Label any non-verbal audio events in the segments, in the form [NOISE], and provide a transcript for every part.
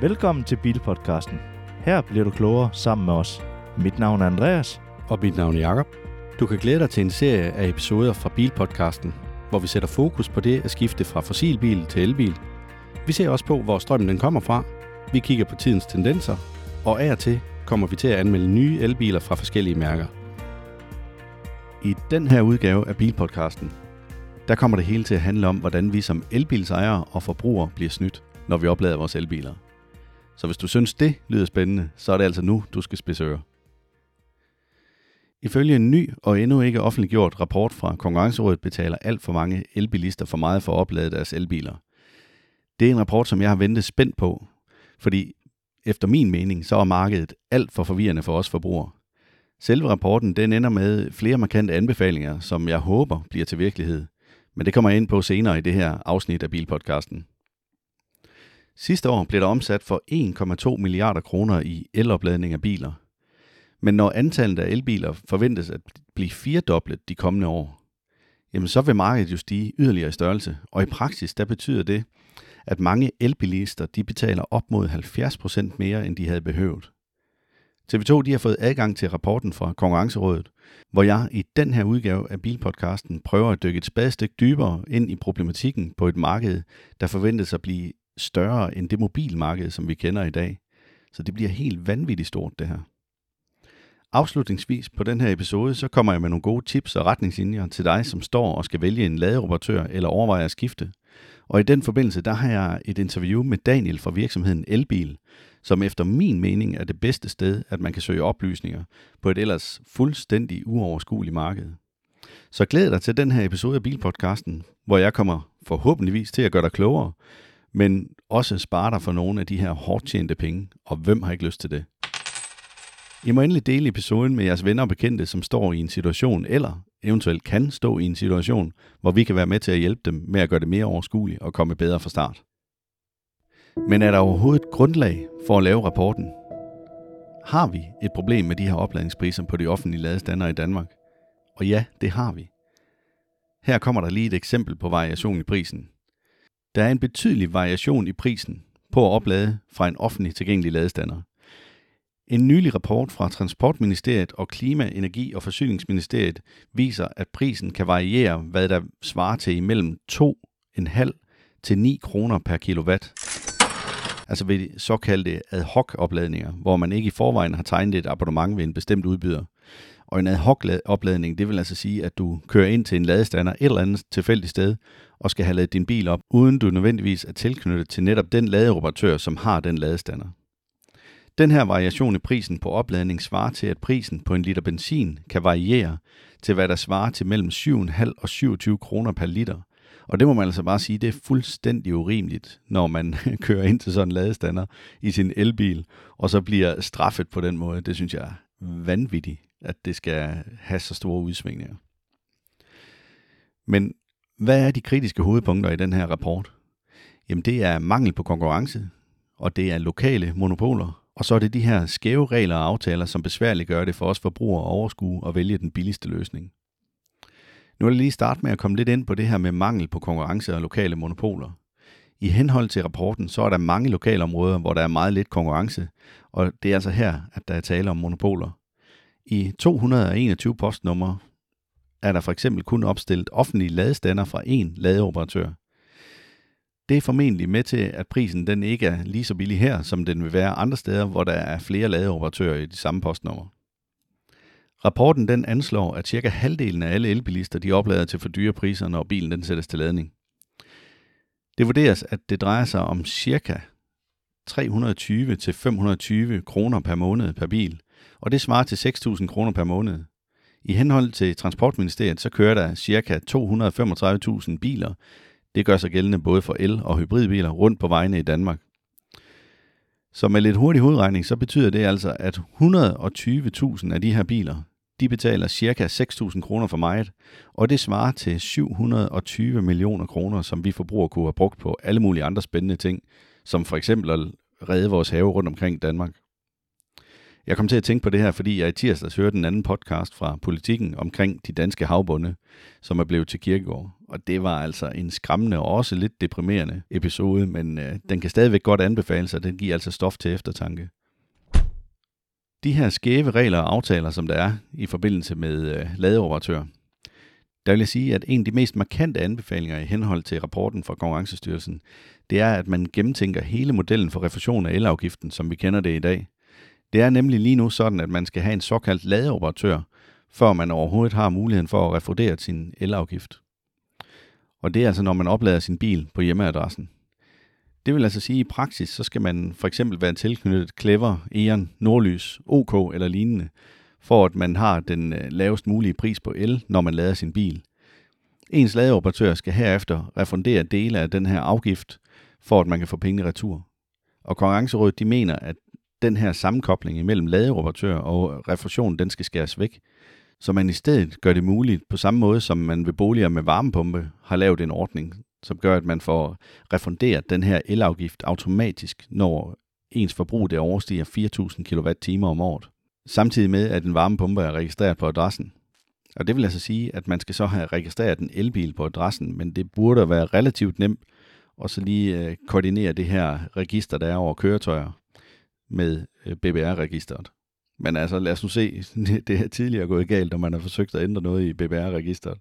Velkommen til Bilpodcasten. Her bliver du klogere sammen med os. Mit navn er Andreas. Og mit navn er Jakob. Du kan glæde dig til en serie af episoder fra Bilpodcasten, hvor vi sætter fokus på det at skifte fra fossilbil til elbil. Vi ser også på, hvor strømmen den kommer fra. Vi kigger på tidens tendenser, og af og til kommer vi til at anmelde nye elbiler fra forskellige mærker. I den her udgave af Bilpodcasten, der kommer det hele til at handle om, hvordan vi som elbilsejere og forbrugere bliver snydt, når vi oplader vores elbiler. Så hvis du synes, det lyder spændende, så er det altså nu, du skal spidse ører. Ifølge en ny og endnu ikke offentliggjort rapport fra Konkurrencerådet betaler alt for mange elbilister for meget for at oplade deres elbiler. Det er en rapport, som jeg har ventet spændt på, fordi efter min mening, så er markedet alt for forvirrende for os forbrugere. Selve rapporten den ender med flere markante anbefalinger, som jeg håber bliver til virkelighed. Men det kommer jeg ind på senere i det her afsnit af Bilpodcasten. Sidste år blev der omsat for 1,2 milliarder kroner i elopladning af biler. Men når antallet af elbiler forventes at blive firedoblet de kommende år, jamen så vil markedet jo stige yderligere i størrelse. Og i praksis, der betyder det, at mange elbilister de betaler op mod 70% mere, end de havde behøvet. TV2 de har fået adgang til rapporten fra Konkurrencerådet, hvor jeg i den her udgave af Bilpodcasten prøver at dykke et spadestik dybere ind i problematikken på et marked, der forventes at blive større end det mobilmarked, som vi kender i dag. Så det bliver helt vanvittigt stort, det her. Afslutningsvis på den her episode, så kommer jeg med nogle gode tips og retningslinjer til dig, som står og skal vælge en ladeoperatør eller overvejer at skifte. Og i den forbindelse, der har jeg et interview med Daniel fra virksomheden Elbil, som efter min mening er det bedste sted, at man kan søge oplysninger på et ellers fuldstændig uoverskueligt marked. Så glæd dig til den her episode af Bilpodcasten, hvor jeg kommer forhåbentligvis til at gøre dig klogere, men også spare dig for nogle af de her hårdt tjente penge, og hvem har ikke lyst til det? I må endelig dele episoden med jeres venner og bekendte, som står i en situation, eller eventuelt kan stå i en situation, hvor vi kan være med til at hjælpe dem med at gøre det mere overskueligt og komme bedre fra start. Men er der overhovedet et grundlag for at lave rapporten? Har vi et problem med de her opladningspriser på de offentlige ladestander i Danmark? Og ja, det har vi. Her kommer der lige et eksempel på variation i prisen. Der er en betydelig variation i prisen på at oplade fra en offentlig tilgængelig ladestander. En nylig rapport fra Transportministeriet og Klima-, Energi- og Forsyningsministeriet viser, at prisen kan variere, hvad der svarer til imellem 2,5 til 9 kroner per kilowatt. Altså ved de såkaldte ad hoc opladninger, hvor man ikke i forvejen har tegnet et abonnement ved en bestemt udbyder. Og en ad hoc opladning, det vil altså sige, at du kører ind til en ladestander et eller andet tilfældigt sted, og skal have ladet din bil op, uden du nødvendigvis er tilknyttet til netop den ladeoperatør, som har den ladestander. Den her variation i prisen på opladning svarer til, at prisen på en liter benzin kan variere til, hvad der svarer til mellem 7,5 og 27 kroner per liter. Og det må man altså bare sige, det er fuldstændig urimeligt, når man [LAUGHS] kører ind til sådan en ladestander i sin elbil, og så bliver straffet på den måde. Det synes jeg er vanvittigt, at det skal have så store udsvingninger. Men hvad er de kritiske hovedpunkter i den her rapport? Jamen det er mangel på konkurrence, og det er lokale monopoler, og så er det de her skæve regler og aftaler, som besværligt gør det for os forbrugere at overskue og vælge den billigste løsning. Nu vil jeg lige starte med at komme lidt ind på det her med mangel på konkurrence og lokale monopoler. I henhold til rapporten, så er der mange lokalområder, hvor der er meget lidt konkurrence, og det er altså her, at der er tale om monopoler. I 221 postnumre er der for eksempel kun opstillet offentlige ladestander fra én ladeoperatør. Det er formentlig med til, at prisen den ikke er lige så billig her, som den vil være andre steder, hvor der er flere ladeoperatører i de samme postnumre. Rapporten den anslår, at cirka halvdelen af alle elbilister de oplader til for dyre priser, når bilen den sættes til ladning. Det vurderes, at det drejer sig om cirka 320-520 kroner per måned per bil, og det svarer til 6.000 kroner per måned. I henhold til Transportministeriet, så kører der ca. 235.000 biler. Det gør sig gældende både for el- og hybridbiler rundt på vejene i Danmark. Så med lidt hurtig hovedregning, så betyder det altså, at 120.000 af de her biler, de betaler ca. 6.000 kroner for meget, og det svarer til 720 millioner kroner, som vi forbrugere kunne have brugt på alle mulige andre spændende ting, som for eksempel at redde vores have rundt omkring Danmark. Jeg kom til at tænke på det her, fordi jeg i tirsdags hørte en anden podcast fra Politikken omkring de danske havbunde, som er blevet til kirkegård. Og det var altså en skræmmende og også lidt deprimerende episode, men øh, den kan stadigvæk godt anbefales, og den giver altså stof til eftertanke. De her skæve regler og aftaler, som der er i forbindelse med øh, ladeoperatør, der vil jeg sige, at en af de mest markante anbefalinger i henhold til rapporten fra Konkurrencestyrelsen, det er, at man gennemtænker hele modellen for refusion af elafgiften, som vi kender det i dag. Det er nemlig lige nu sådan, at man skal have en såkaldt ladeoperatør, før man overhovedet har muligheden for at refundere sin elafgift. Og det er altså, når man oplader sin bil på hjemmeadressen. Det vil altså sige, at i praksis, så skal man for eksempel være tilknyttet Clever, Eon, Nordlys, OK eller lignende, for at man har den øh, lavest mulige pris på el, når man lader sin bil. Ens ladeoperatør skal herefter refundere dele af den her afgift, for at man kan få penge retur. Og Konkurrencerådet de mener, at den her sammenkobling imellem ladeoperatør og refusion, den skal skæres væk, så man i stedet gør det muligt på samme måde, som man ved boliger med varmepumpe har lavet en ordning, som gør, at man får refunderet den her elafgift automatisk, når ens forbrug der overstiger 4.000 kWh om året. Samtidig med, at en varmepumpe er registreret på adressen. Og det vil altså sige, at man skal så have registreret en elbil på adressen, men det burde være relativt nemt at så lige øh, koordinere det her register, der er over køretøjer med øh, BBR-registeret. Men altså, lad os nu se, [LAUGHS] det er tidligere gået galt, når man har forsøgt at ændre noget i BBR-registeret.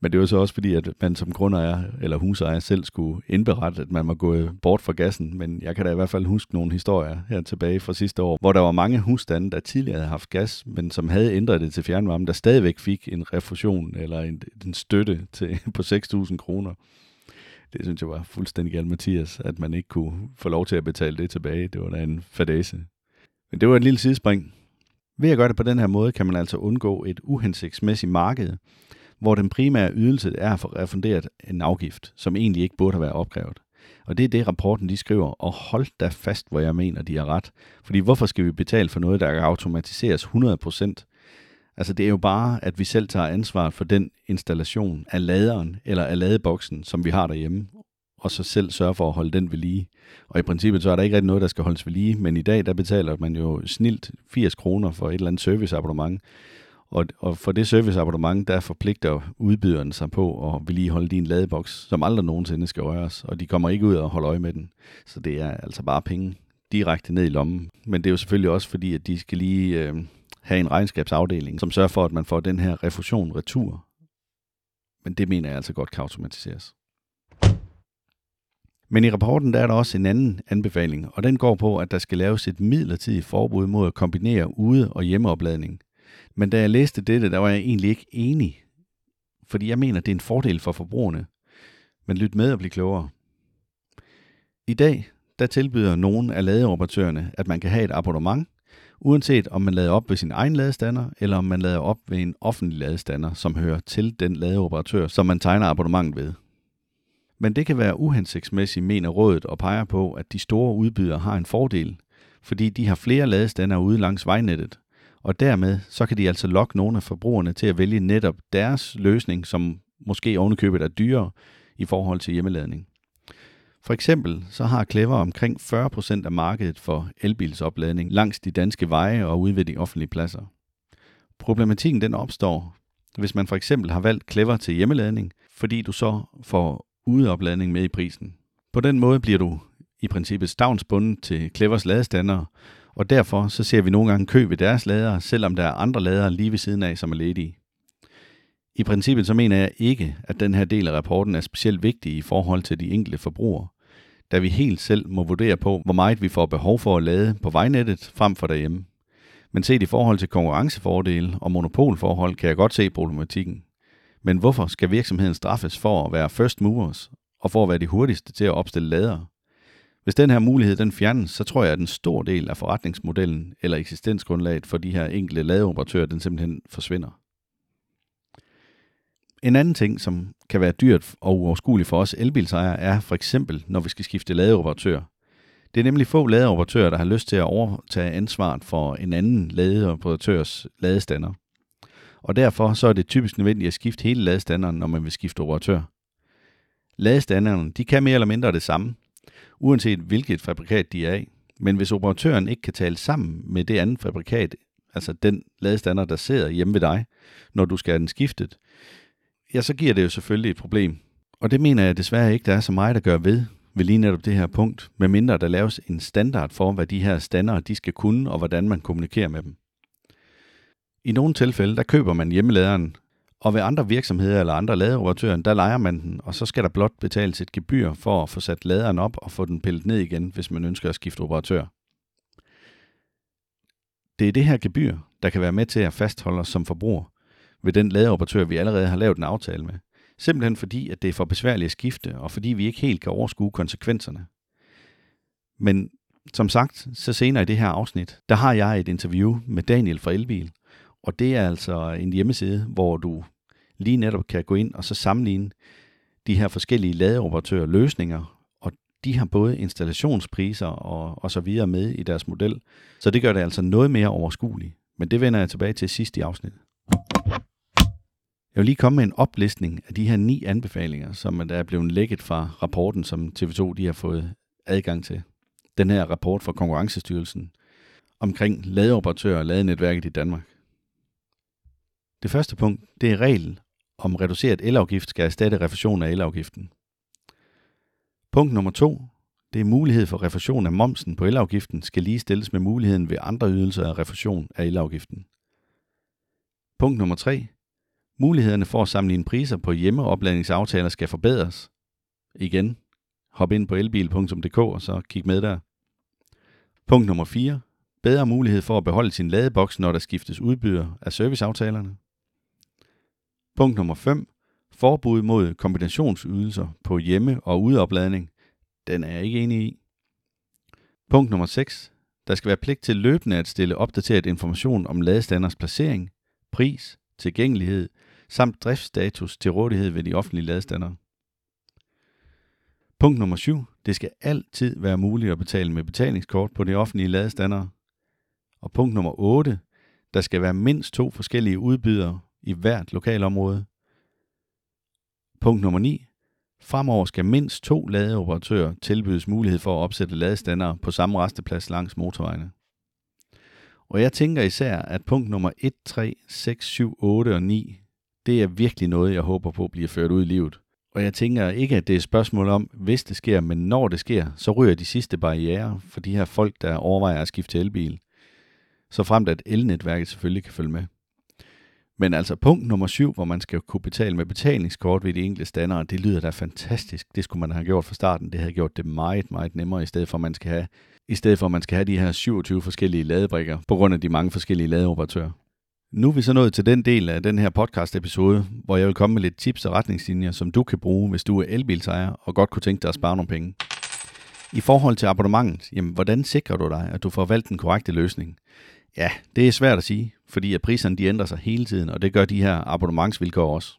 Men det var så også fordi, at man som grundejer eller husejer selv skulle indberette, at man var gået bort fra gassen. Men jeg kan da i hvert fald huske nogle historier her tilbage fra sidste år, hvor der var mange husstande, der tidligere havde haft gas, men som havde ændret det til fjernvarme, der stadigvæk fik en refusion eller en, en støtte til, [LAUGHS] på 6.000 kroner. Det synes jeg var fuldstændig galt, Mathias, at man ikke kunne få lov til at betale det tilbage. Det var da en fadese. Men det var et lille sidespring. Ved at gøre det på den her måde, kan man altså undgå et uhensigtsmæssigt marked, hvor den primære ydelse er at få refunderet en afgift, som egentlig ikke burde have været opkrævet. Og det er det, rapporten de skriver, og hold da fast, hvor jeg mener, de har ret. Fordi hvorfor skal vi betale for noget, der kan automatiseres 100%? Altså det er jo bare, at vi selv tager ansvar for den installation af laderen eller af ladeboksen, som vi har derhjemme, og så selv sørge for at holde den ved lige. Og i princippet så er der ikke rigtig noget, der skal holdes ved lige, men i dag der betaler man jo snilt 80 kroner for et eller andet serviceabonnement. Og, og for det serviceabonnement, der forpligter udbyderen sig på at vedligeholde din ladeboks, som aldrig nogensinde skal røres, og de kommer ikke ud og holde øje med den. Så det er altså bare penge direkte ned i lommen. Men det er jo selvfølgelig også fordi, at de skal lige øh, have en regnskabsafdeling, som sørger for, at man får den her refusion retur. Men det mener jeg altså godt kan automatiseres. Men i rapporten der er der også en anden anbefaling, og den går på, at der skal laves et midlertidigt forbud mod at kombinere ude- og hjemmeopladning. Men da jeg læste dette, der var jeg egentlig ikke enig, fordi jeg mener, det er en fordel for forbrugerne. Men lyt med og bliv klogere. I dag, der tilbyder nogen af ladeoperatørerne, at man kan have et abonnement, uanset om man lader op ved sin egen ladestander, eller om man lader op ved en offentlig ladestander, som hører til den ladeoperatør, som man tegner abonnement ved. Men det kan være uhensigtsmæssigt, mener rådet, og peger på, at de store udbydere har en fordel, fordi de har flere ladestander ude langs vejnettet, og dermed så kan de altså lokke nogle af forbrugerne til at vælge netop deres løsning, som måske ovenikøbet er dyrere i forhold til hjemmeladning. For eksempel så har Clever omkring 40% af markedet for elbilsopladning langs de danske veje og ude ved de offentlige pladser. Problematikken den opstår, hvis man for eksempel har valgt Clever til hjemmeladning, fordi du så får udeopladning med i prisen. På den måde bliver du i princippet stavnsbundet til Clevers ladestander, og derfor så ser vi nogle gange kø ved deres ladere, selvom der er andre ladere lige ved siden af, som er ledige. I princippet så mener jeg ikke, at den her del af rapporten er specielt vigtig i forhold til de enkelte forbrugere, da vi helt selv må vurdere på, hvor meget vi får behov for at lade på vejnettet frem for derhjemme. Men set i forhold til konkurrencefordele og monopolforhold kan jeg godt se problematikken. Men hvorfor skal virksomheden straffes for at være first movers og for at være de hurtigste til at opstille ladere? Hvis den her mulighed den fjernes, så tror jeg, at en stor del af forretningsmodellen eller eksistensgrundlaget for de her enkelte ladeoperatører, den simpelthen forsvinder. En anden ting, som kan være dyrt og uoverskueligt for os elbilsejere, er for eksempel, når vi skal skifte ladeoperatør. Det er nemlig få ladeoperatører, der har lyst til at overtage ansvaret for en anden ladeoperatørs ladestander. Og derfor så er det typisk nødvendigt at skifte hele ladestanderen, når man vil skifte operatør. Ladestanderne de kan mere eller mindre det samme, uanset hvilket fabrikat de er af. Men hvis operatøren ikke kan tale sammen med det andet fabrikat, altså den ladestander, der sidder hjemme ved dig, når du skal have den skiftet, ja, så giver det jo selvfølgelig et problem. Og det mener jeg desværre ikke, der er så meget at gøre ved, ved lige netop det her punkt, medmindre der laves en standard for, hvad de her standarder de skal kunne, og hvordan man kommunikerer med dem. I nogle tilfælde, der køber man hjemmeladeren, og ved andre virksomheder eller andre ladeoperatører, der leger man den, og så skal der blot betales et gebyr for at få sat laderen op og få den pillet ned igen, hvis man ønsker at skifte operatør. Det er det her gebyr, der kan være med til at fastholde os som forbruger ved den ladeoperatør, vi allerede har lavet en aftale med. Simpelthen fordi, at det er for besværligt at skifte, og fordi vi ikke helt kan overskue konsekvenserne. Men som sagt, så senere i det her afsnit, der har jeg et interview med Daniel fra Elbil, og det er altså en hjemmeside, hvor du lige netop kan gå ind og så sammenligne de her forskellige ladeoperatører løsninger, og de har både installationspriser og, og så videre med i deres model, så det gør det altså noget mere overskueligt. Men det vender jeg tilbage til sidst i afsnittet. Jeg vil lige komme med en oplistning af de her ni anbefalinger, som der er blevet lækket fra rapporten, som TV2 de har fået adgang til. Den her rapport fra Konkurrencestyrelsen omkring ladeoperatører og ladenetværket i Danmark. Det første punkt, det er regel om reduceret elafgift skal erstatte refusion af elafgiften. Punkt nummer to, det er mulighed for refusion af momsen på elafgiften skal lige stilles med muligheden ved andre ydelser af refusion af elafgiften. Punkt nummer 3. Mulighederne for at sammenligne priser på hjemmeopladningsaftaler skal forbedres. Igen, hop ind på elbil.dk og så kig med der. Punkt nummer 4. Bedre mulighed for at beholde sin ladeboks, når der skiftes udbyder af serviceaftalerne. Punkt nummer 5. Forbud mod kombinationsydelser på hjemme- og udeopladning. Den er jeg ikke enig i. Punkt nummer 6. Der skal være pligt til løbende at stille opdateret information om ladestanders placering, pris, tilgængelighed samt driftsstatus til rådighed ved de offentlige ladestander. Punkt nummer 7. Det skal altid være muligt at betale med betalingskort på de offentlige ladestander. Og punkt nummer 8. Der skal være mindst to forskellige udbydere i hvert lokalområde. Punkt nummer 9. Fremover skal mindst to ladeoperatører tilbydes mulighed for at opsætte ladestander på samme resteplads langs motorvejene. Og jeg tænker især, at punkt nummer 1, 3, 6, 7, 8 og 9, det er virkelig noget, jeg håber på bliver ført ud i livet. Og jeg tænker ikke, at det er et spørgsmål om, hvis det sker, men når det sker, så ryger de sidste barriere for de her folk, der overvejer at skifte til elbil. Så fremt at elnetværket selvfølgelig kan følge med. Men altså punkt nummer syv, hvor man skal kunne betale med betalingskort ved de enkelte standere, det lyder da fantastisk. Det skulle man have gjort fra starten. Det havde gjort det meget, meget nemmere, i stedet for at man skal have, i stedet for at man skal have de her 27 forskellige ladebrikker, på grund af de mange forskellige ladeoperatører. Nu er vi så nået til den del af den her podcast episode, hvor jeg vil komme med lidt tips og retningslinjer, som du kan bruge, hvis du er elbilsejer og godt kunne tænke dig at spare nogle penge. I forhold til abonnementet, jamen, hvordan sikrer du dig, at du får valgt den korrekte løsning? Ja, det er svært at sige, fordi at priserne de ændrer sig hele tiden, og det gør de her abonnementsvilkår også.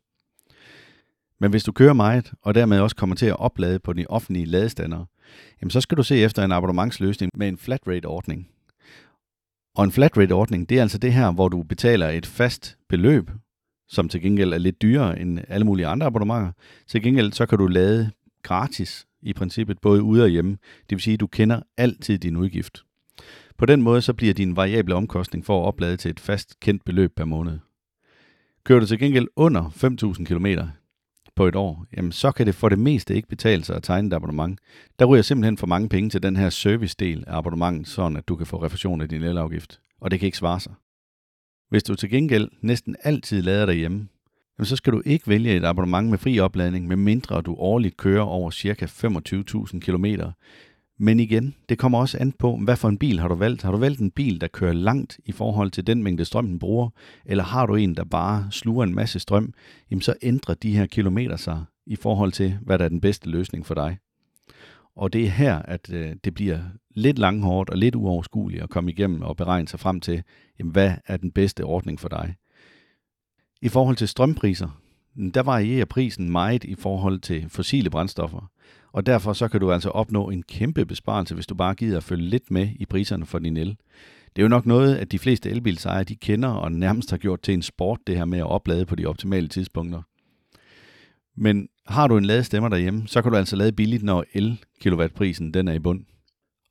Men hvis du kører meget, og dermed også kommer til at oplade på de offentlige ladestander, jamen så skal du se efter en abonnementsløsning med en flat rate ordning. Og en flat rate ordning, det er altså det her, hvor du betaler et fast beløb, som til gengæld er lidt dyrere end alle mulige andre abonnementer. Til gengæld så kan du lade gratis i princippet både ude og hjemme. Det vil sige, at du kender altid din udgift. På den måde så bliver din variable omkostning for at oplade til et fast kendt beløb per måned. Kører du til gengæld under 5.000 km på et år, jamen så kan det for det meste ikke betale sig at tegne et abonnement. Der ryger simpelthen for mange penge til den her servicedel af abonnementet, sådan at du kan få refusion af din elafgift. Og det kan ikke svare sig. Hvis du til gengæld næsten altid lader derhjemme, jamen så skal du ikke vælge et abonnement med fri opladning, med mindre du årligt kører over ca. 25.000 km, men igen, det kommer også an på, hvad for en bil har du valgt. Har du valgt en bil, der kører langt i forhold til den mængde strøm, den bruger, eller har du en, der bare sluger en masse strøm, jamen så ændrer de her kilometer sig i forhold til, hvad der er den bedste løsning for dig. Og det er her, at øh, det bliver lidt langhårdt og lidt uoverskueligt at komme igennem og beregne sig frem til, jamen, hvad er den bedste ordning for dig. I forhold til strømpriser, der varierer prisen meget i forhold til fossile brændstoffer. Og derfor så kan du altså opnå en kæmpe besparelse, hvis du bare gider at følge lidt med i priserne for din el. Det er jo nok noget, at de fleste elbilsejere de kender og nærmest har gjort til en sport, det her med at oplade på de optimale tidspunkter. Men har du en ladestemmer derhjemme, så kan du altså lade billigt, når el-kilowattprisen den er i bund.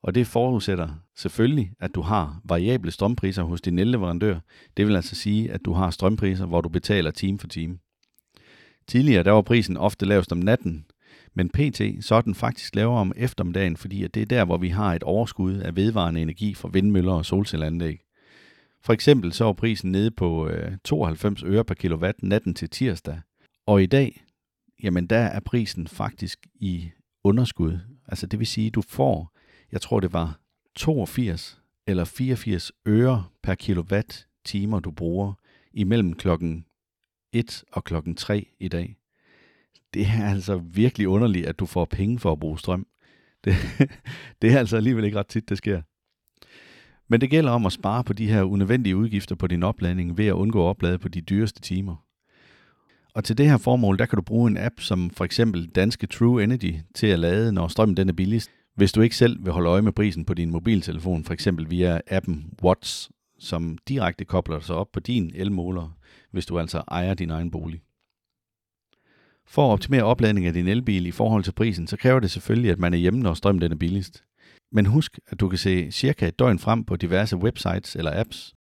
Og det forudsætter selvfølgelig, at du har variable strømpriser hos din elleverandør. Det vil altså sige, at du har strømpriser, hvor du betaler time for time. Tidligere der var prisen ofte lavest om natten, men pt. så er den faktisk lavere om eftermiddagen, fordi at det er der, hvor vi har et overskud af vedvarende energi fra vindmøller og solcelleanlæg. For eksempel så var prisen nede på øh, 92 øre per kilowatt natten til tirsdag, og i dag, jamen der er prisen faktisk i underskud. Altså det vil sige, du får, jeg tror det var 82 eller 84 øre per kilowatt timer, du bruger imellem klokken 1 og klokken 3 i dag. Det er altså virkelig underligt, at du får penge for at bruge strøm. Det, [LAUGHS] det er altså alligevel ikke ret tit, det sker. Men det gælder om at spare på de her unødvendige udgifter på din opladning ved at undgå at oplade på de dyreste timer. Og til det her formål, der kan du bruge en app som for eksempel Danske True Energy til at lade, når strømmen den er billigst, hvis du ikke selv vil holde øje med prisen på din mobiltelefon, for eksempel via appen Watts, som direkte kobler sig op på din elmåler, hvis du altså ejer din egen bolig. For at optimere opladning af din elbil i forhold til prisen, så kræver det selvfølgelig, at man er hjemme, når strømmen den er billigst. Men husk, at du kan se cirka et døgn frem på diverse websites eller apps.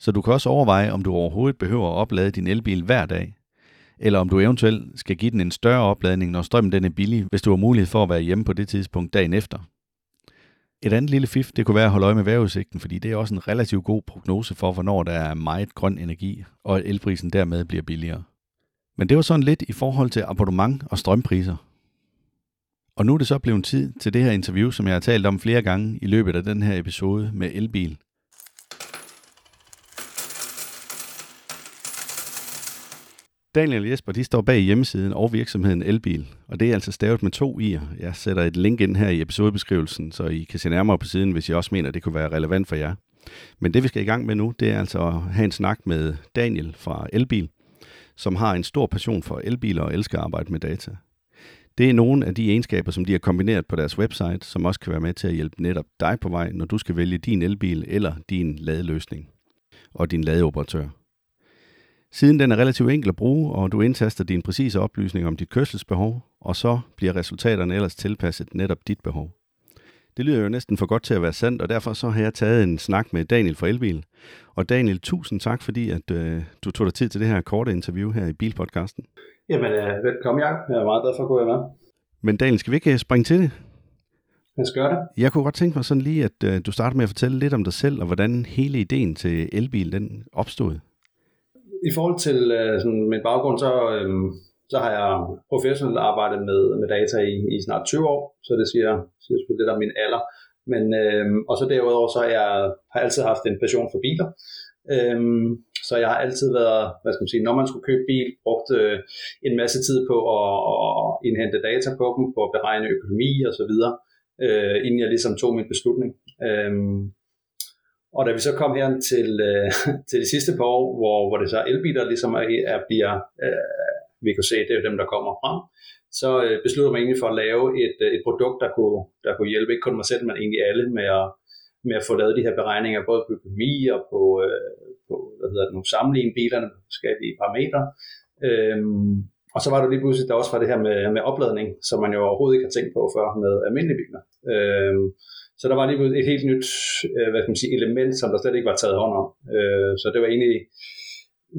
Så du kan også overveje, om du overhovedet behøver at oplade din elbil hver dag, eller om du eventuelt skal give den en større opladning, når strømmen den er billig, hvis du har mulighed for at være hjemme på det tidspunkt dagen efter. Et andet lille fif, det kunne være at holde øje med vejrudsigten, fordi det er også en relativt god prognose for, hvornår der er meget grøn energi, og at elprisen dermed bliver billigere. Men det var sådan lidt i forhold til abonnement og strømpriser. Og nu er det så blevet tid til det her interview, som jeg har talt om flere gange i løbet af den her episode med elbil. Daniel og Jesper, de står bag hjemmesiden og virksomheden Elbil, og det er altså stavet med to i'er. Jeg sætter et link ind her i episodebeskrivelsen, så I kan se nærmere på siden, hvis I også mener, det kunne være relevant for jer. Men det vi skal i gang med nu, det er altså at have en snak med Daniel fra Elbil, som har en stor passion for elbiler og elsker at arbejde med data. Det er nogle af de egenskaber, som de har kombineret på deres website, som også kan være med til at hjælpe netop dig på vej, når du skal vælge din elbil eller din ladeløsning og din ladeoperatør. Siden den er relativt enkel at bruge, og du indtaster dine præcise oplysninger om dit kørselsbehov, og så bliver resultaterne ellers tilpasset netop dit behov. Det lyder jo næsten for godt til at være sandt, og derfor så har jeg taget en snak med Daniel fra Elbil. Og Daniel, tusind tak, fordi at, øh, du tog dig tid til det her korte interview her i Bilpodcasten. Jamen, øh, velkommen, Jacob. Jeg er meget glad for at gå med. Men Daniel, skal vi ikke øh, springe til det? Jeg skal gøre det. Jeg kunne godt tænke mig sådan lige, at øh, du starter med at fortælle lidt om dig selv, og hvordan hele ideen til elbil den opstod. I forhold til øh, sådan, min baggrund, så, øh, så har jeg professionelt arbejdet med, med data i, i snart 20 år, så det siger, siger sgu lidt om min alder. Men, øh, og så derudover, så jeg, har jeg altid haft en passion for biler. Øh, så jeg har altid været, hvad skal man sige, når man skulle købe bil, brugt øh, en masse tid på at, at indhente data på dem, på at beregne økonomi og så videre, øh, inden jeg ligesom tog min beslutning. Øh, og da vi så kom her til, øh, [LAUGHS] til det sidste par år, hvor, hvor det så elbiler ligesom er, er bliver, øh, vi se, det er jo dem, der kommer frem, så øh, besluttede man egentlig for at lave et, øh, et produkt, der kunne, der kunne hjælpe ikke kun mig selv, men egentlig alle med at, med at få lavet de her beregninger, både på økonomi og på, øh, på hvad hedder det nu, sammenligne bilerne på forskellige parametre. Øhm, og så var der lige pludselig, der også var det her med, med opladning, som man jo overhovedet ikke har tænkt på før med almindelige biler. Øhm, så der var lige et helt nyt øh, hvad kan man sige, element, som der slet ikke var taget hånd om. Øh, så det var egentlig,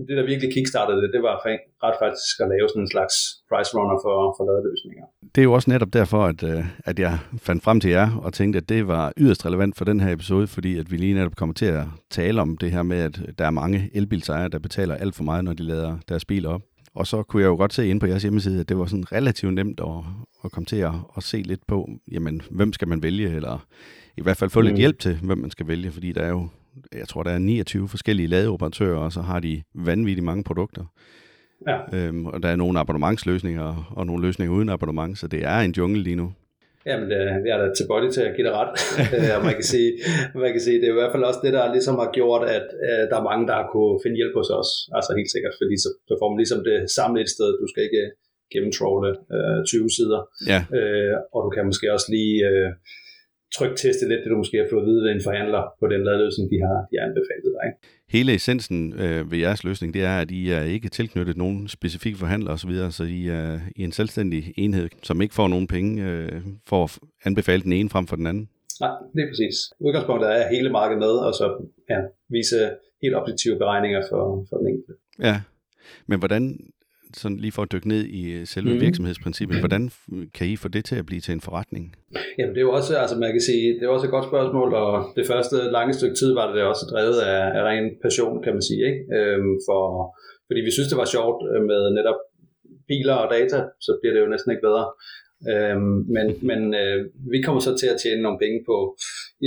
det der virkelig kickstartede det, det var ret faktisk at lave sådan en slags price runner for, for ladeløsninger. Det er jo også netop derfor, at, øh, at jeg fandt frem til jer og tænkte, at det var yderst relevant for den her episode, fordi at vi lige netop kommer til at tale om det her med, at der er mange elbilsejere, der betaler alt for meget, når de lader deres biler op. Og så kunne jeg jo godt se ind på jeres hjemmeside, at det var sådan relativt nemt at, at komme til at, at se lidt på, jamen, hvem skal man vælge, eller i hvert fald få mm. lidt hjælp til, hvem man skal vælge, fordi der er jo, jeg tror, der er 29 forskellige ladeoperatører, og så har de vanvittigt mange produkter. Ja. Øhm, og der er nogle abonnementsløsninger, og nogle løsninger uden abonnement, så det er en jungle lige nu. Jamen, jeg er da til body til at give dig ret. [LAUGHS] og man kan, sige, man kan sige, det er i hvert fald også det, der ligesom har gjort, at uh, der er mange, der har kunne finde hjælp hos os. Altså helt sikkert, fordi så, så får man ligesom det samlet et sted. Du skal ikke gennemtrolle uh, 20 sider. Ja. Uh, og du kan måske også lige uh, trykteste lidt, det du måske har fået at vide ved en forhandler på den ladløsning, de har, de har anbefalet dig. Hele essensen øh, ved jeres løsning, det er, at I er ikke tilknyttet nogen specifikke forhandler osv., så I er i en selvstændig enhed, som ikke får nogen penge øh, for at anbefale den ene frem for den anden. Nej, det er præcis. Udgangspunktet er hele markedet med, og så ja, vise helt objektive beregninger for, for den enkelte. Ja, men hvordan sådan lige for at dykke ned i øh, selve mm. virksomhedsprincippet, hvordan kan I få det til at blive til en forretning? Jamen det er jo også, altså man kan sige, det er også et godt spørgsmål, og det første lange stykke tid var det også drevet af, af ren passion, kan man sige, ikke? Øhm, for, fordi vi synes, det var sjovt øh, med netop biler og data, så bliver det jo næsten ikke bedre. Øhm, men [LAUGHS] men øh, vi kommer så til at tjene nogle penge på,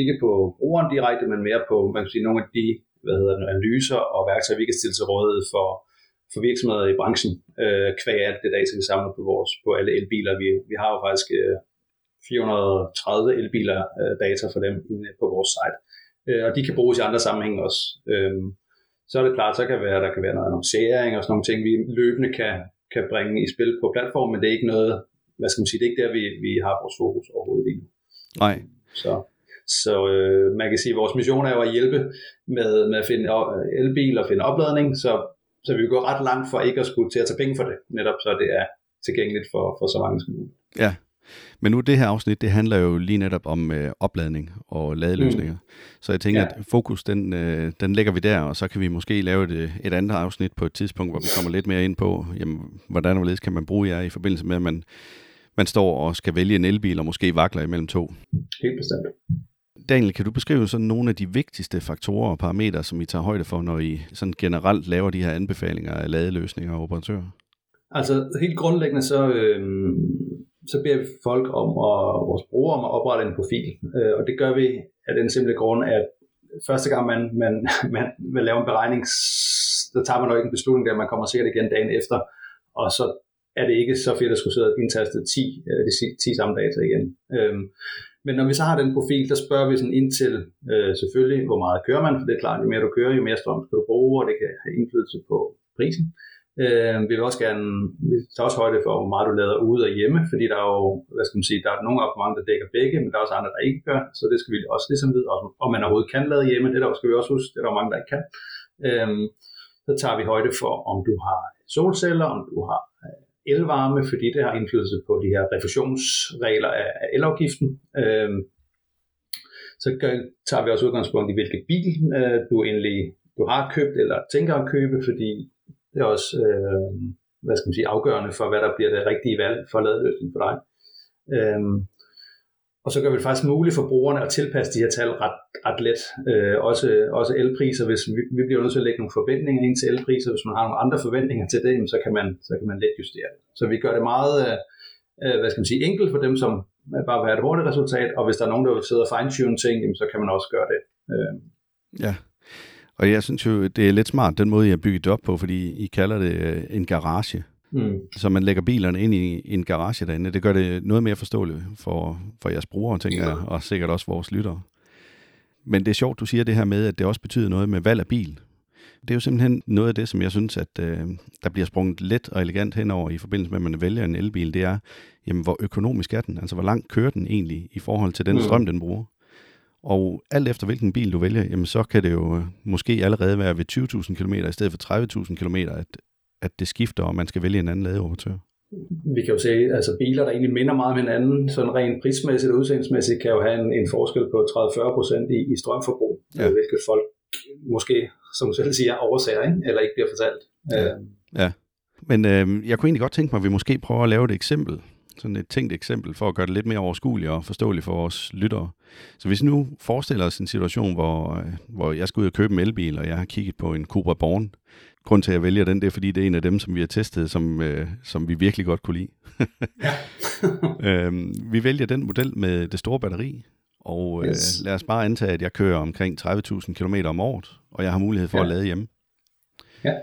ikke på brugeren direkte, men mere på man kan sige, nogle af de hvad hedder det, analyser og værktøjer, vi kan stille til rådighed for, for virksomheder i branchen, øh, kvæg alt det data, vi samler på, vores, på alle elbiler. Vi, vi har jo faktisk øh, 430 elbiler øh, data for dem inde på vores site. Øh, og de kan bruges i andre sammenhænge også. Øh, så er det klart, så kan være, der kan være noget annoncering og sådan nogle ting, vi løbende kan, kan bringe i spil på platformen, men det er ikke noget, hvad skal man sige, det er ikke der, vi, vi har vores fokus overhovedet lige nu. Nej. Så, så øh, man kan sige, at vores mission er jo at hjælpe med, med at finde elbil og finde opladning, så, så vi går ret langt for ikke at skulle til at tage penge for det, netop så det er tilgængeligt for, for så mange som muligt. Ja, men nu det her afsnit, det handler jo lige netop om øh, opladning og ladeløsninger. Mm. Så jeg tænker, ja. at fokus, den, øh, den lægger vi der, og så kan vi måske lave et, et andet afsnit på et tidspunkt, hvor vi kommer lidt mere ind på, jamen, hvordan og hvorledes kan man bruge jer i forbindelse med, at man, man står og skal vælge en elbil, og måske vakler imellem to. Helt bestemt. Daniel, kan du beskrive sådan nogle af de vigtigste faktorer og parametre, som I tager højde for, når I sådan generelt laver de her anbefalinger af ladeløsninger og operatører? Altså helt grundlæggende så, øh, så beder vi folk om at, vores brugere om at oprette en profil. Øh, og det gør vi af den simple grund, at første gang man, man, [LAUGHS] man man laver en beregning, så tager man nok ikke en beslutning, der man kommer sikkert igen dagen efter, og så er det ikke så fedt at skulle sidde og indtaste 10, øh, de 10 samme data igen. Øhm, men når vi så har den profil, der spørger vi sådan ind til øh, selvfølgelig, hvor meget kører man, for det er klart, jo mere du kører, jo mere strøm skal du bruge, og det kan have indflydelse på prisen. Øh, vi vil også gerne, vi tager også højde for, hvor meget du lader ude og hjemme, fordi der er jo, hvad skal man sige, der er nogle abonnementer, der dækker begge, men der er også andre, der ikke gør, så det skal vi også ligesom vide, om man overhovedet kan lade hjemme, det der skal vi også huske, det er der mange, der ikke kan. Øh, så tager vi højde for, om du har solceller, om du har øh, elvarme, fordi det har indflydelse på de her refusionsregler af elafgiften. Øh, så tager vi også udgangspunkt i, hvilken bil øh, du endelig du har købt eller tænker at købe, fordi det er også øh, hvad skal man sige, afgørende for, hvad der bliver det rigtige valg for ladeløsning for dig. Øhm, og så gør vi det faktisk muligt for brugerne at tilpasse de her tal ret, ret let. Øh, også, også elpriser, hvis vi, vi bliver nødt til at lægge nogle forventninger ind til elpriser. Hvis man har nogle andre forventninger til det, så kan man, så kan man let justere det. Så vi gør det meget øh, øh, hvad skal man sige, enkelt for dem, som bare vil have et hurtigt resultat, og hvis der er nogen, der vil sidde og fine-tune ting, så kan man også gøre det. Øh. Ja, og jeg synes jo, det er lidt smart, den måde, I har bygget det op på, fordi I kalder det øh, en garage. Mm. Så man lægger bilerne ind i en garage derinde. Det gør det noget mere forståeligt for, for jeres brugere, tænker jeg, og sikkert også vores lyttere. Men det er sjovt, du siger det her med, at det også betyder noget med valg af bil. Det er jo simpelthen noget af det, som jeg synes, at øh, der bliver sprunget let og elegant henover i forbindelse med, at man vælger en elbil. Det er, jamen, hvor økonomisk er den? Altså, hvor langt kører den egentlig i forhold til den mm. strøm, den bruger? Og alt efter hvilken bil du vælger, jamen så kan det jo øh, måske allerede være ved 20.000 km i stedet for 30.000 km, at, at det skifter, og man skal vælge en anden ladeoperatør. Vi kan jo se, altså biler, der egentlig minder meget om hinanden, sådan rent prismæssigt og udseendsmæssigt, kan jo have en, en forskel på 30-40% i, i strømforbrug, ja. hvilket folk måske, som du selv siger, overser, ikke? eller ikke bliver fortalt. Ja, øh. ja. men øh, jeg kunne egentlig godt tænke mig, at vi måske prøver at lave et eksempel sådan et tænkt eksempel for at gøre det lidt mere overskueligt og forståeligt for vores lyttere. Så hvis nu forestiller os en situation, hvor, øh, hvor jeg skal ud og købe en elbil, og jeg har kigget på en Cobra Born. Grund til, at jeg vælger den, det er, fordi det er en af dem, som vi har testet, som, øh, som vi virkelig godt kunne lide. ja. [LAUGHS] øhm, vi vælger den model med det store batteri, og øh, yes. lad os bare antage, at jeg kører omkring 30.000 km om året, og jeg har mulighed for ja. at lade hjemme. Ja.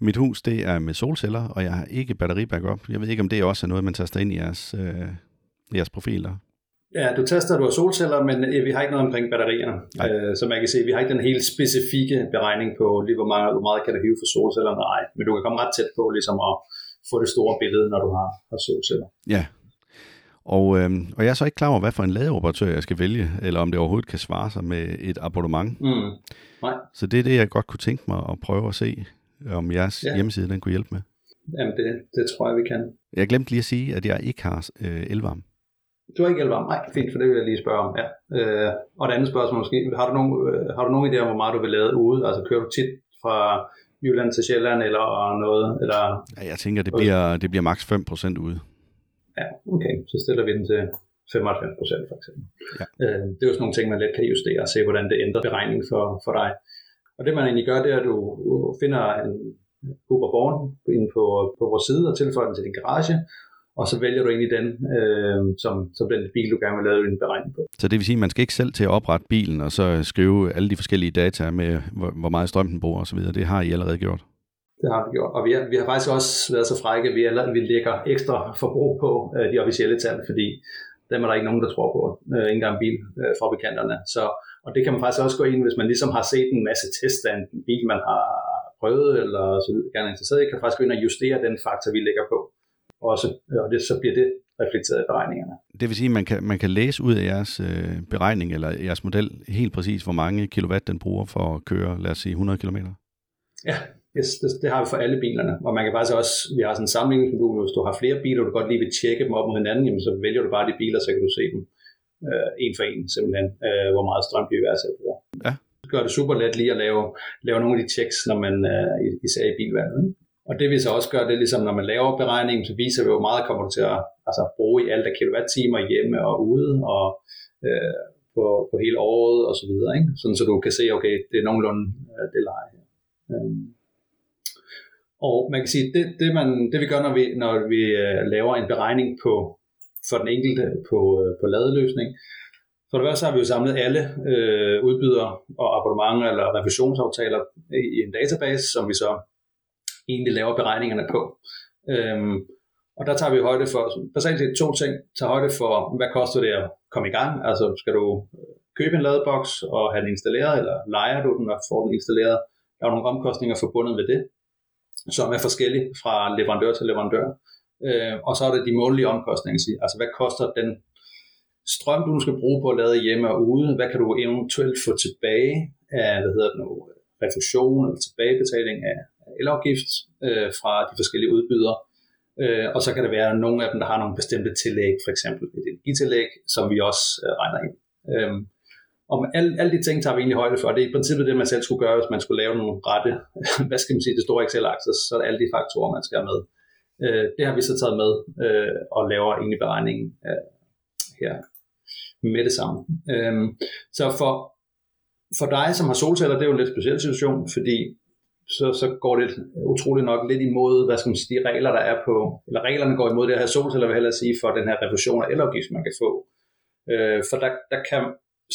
Mit hus, det er med solceller, og jeg har ikke batteri-backup. Jeg ved ikke, om det også er noget, man taster ind i jeres, øh, jeres profiler. Ja, du taster, du har solceller, men øh, vi har ikke noget omkring batterierne. Øh, så man kan se, vi har ikke den helt specifikke beregning på, lige hvor meget, hvor meget kan du hive for solceller. Nej, men du kan komme ret tæt på ligesom at få det store billede, når du har, har solceller. Ja, og, øh, og jeg er så ikke klar over, hvad for en ladeoperatør jeg skal vælge, eller om det overhovedet kan svare sig med et abonnement. Mm. Nej. Så det er det, jeg godt kunne tænke mig at prøve at se om jeres ja. hjemmeside den kunne hjælpe med. Jamen, det, det tror jeg, vi kan. Jeg glemte lige at sige, at jeg ikke har øh, elvarme. Du har ikke elvarme? Nej, fint, for det vil jeg lige spørge om. Ja. Øh, og det andet spørgsmål måske, har du nogen, øh, har du nogen idé om, hvor meget du vil lade ude? Altså kører du tit fra Jylland til Sjælland eller noget? Eller... Ja, jeg tænker, det bliver, det bliver maks 5% ude. Ja, okay. Så stiller vi den til 95 procent for eksempel. Ja. Øh, det er jo sådan nogle ting, man let kan justere og se, hvordan det ændrer beregningen for, for dig. Og det man egentlig gør, det er, at du finder en Uber Born inde på, på vores side og tilføjer den til din garage, og så vælger du egentlig den, øh, som, som den bil, du gerne vil lave en beregning på. Så det vil sige, at man skal ikke selv til at oprette bilen, og så skrive alle de forskellige data med, hvor, hvor meget strøm den bruger osv. Det har I allerede gjort? Det har vi gjort. Og vi har, vi har faktisk også været så frække, at vi, allerede, vi lægger ekstra forbrug på øh, de officielle tal, fordi dem er der ikke nogen, der tror på. Øh, ikke engang bilfabrikanterne. Så, og det kan man faktisk også gå ind, hvis man ligesom har set en masse test af en bil, man har prøvet, eller så gerne interesseret i, kan faktisk gå ind og justere den faktor, vi lægger på. Også, og det, så bliver det reflekteret i beregningerne. Det vil sige, at man kan, man kan læse ud af jeres øh, beregning eller jeres model helt præcis, hvor mange kilowatt den bruger for at køre, lad os sige, 100 km? Ja, yes, det, det, har vi for alle bilerne. Og man kan faktisk også, vi har sådan en sammenligningsmodul, hvis du har flere biler, og du godt lige vil tjekke dem op mod hinanden, jamen, så vælger du bare de biler, så kan du se dem øh, en for en simpelthen, øh, hvor meget strøm de hver til bruger. Ja. Det gør det super let lige at lave, lave nogle af de checks, når man øh, især i bilvalget. Ikke? Og det vi så også gør, det er ligesom, når man laver beregningen, så viser vi, hvor meget kommer du til at altså, bruge i alt af kilowatt-timer hjemme og ude, og øh, på, på hele året og så videre. Ikke? Sådan, så du kan se, okay, det er nogenlunde øh, det leje her. Øhm. Og man kan sige, det, det, man, det vi gør, når vi, når vi øh, laver en beregning på, for den enkelte på, øh, på ladeløsning, for det første har vi jo samlet alle øh, udbydere og abonnementer eller revisionsaftaler i, i en database, som vi så egentlig laver beregningerne på. Øhm, og der tager vi højde for, basalt set to ting, tager højde for, hvad koster det at komme i gang, altså skal du øh, købe en ladeboks og have den installeret, eller leger du den og får den installeret, der er nogle omkostninger forbundet med det, som er forskellige fra leverandør til leverandør. Øh, og så er det de månedlige omkostninger, altså hvad koster den strøm, du skal bruge på at lade hjemme og ude, hvad kan du eventuelt få tilbage af, hvad hedder det nu, refusion eller tilbagebetaling af elafgift øh, fra de forskellige udbydere. Øh, og så kan der være nogle af dem, der har nogle bestemte tillæg, for eksempel et energitillæg, som vi også øh, regner ind. Øh, og alle, alle de ting tager vi egentlig højde for, og det er i princippet det, man selv skulle gøre, hvis man skulle lave nogle rette, [LAUGHS] hvad skal man sige, det store Excel-akser, så er det alle de faktorer, man skal have med. Øh, det har vi så taget med øh, og laver egentlig beregningen øh, her med det samme. Øh, så for, for dig, som har solceller, det er jo en lidt speciel situation, fordi så, så går det utroligt nok lidt imod, hvad skal man sige, de regler, der er på, eller reglerne går imod det her solceller, vil jeg sige, for den her refusion af elafgift, man kan få. Øh, for der, der kan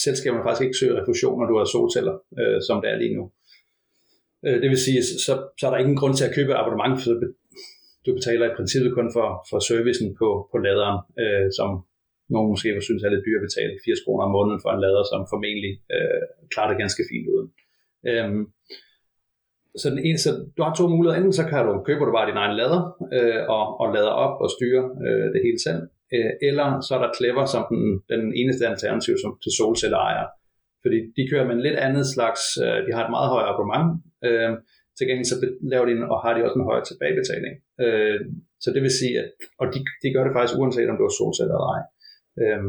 selskaberne faktisk ikke søge refusion, når du har solceller, øh, som det er lige nu. Øh, det vil sige, så, så er der ingen grund til at købe abonnement, for du betaler i princippet kun for, for servicen på, på laderen, øh, som nogen måske vil synes er lidt dyrt at betale 80 kroner om måneden for en lader, som formentlig øh, klarer det ganske fint uden. Øh, så, den ene, så du har to muligheder. Enten så kan du, køber du bare din egen lader øh, og, og lader op og styre øh, det hele selv. Øh, eller så er der Clever som den, den eneste alternativ som, til solcelleejere. Fordi de kører med en lidt andet slags, øh, de har et meget højere abonnement. Øh, til gengæld så laver de en, og har de også en højere tilbagebetaling. Øh, så det vil sige, at, og de, de gør det faktisk uanset om du har solceller eller ej. Øh,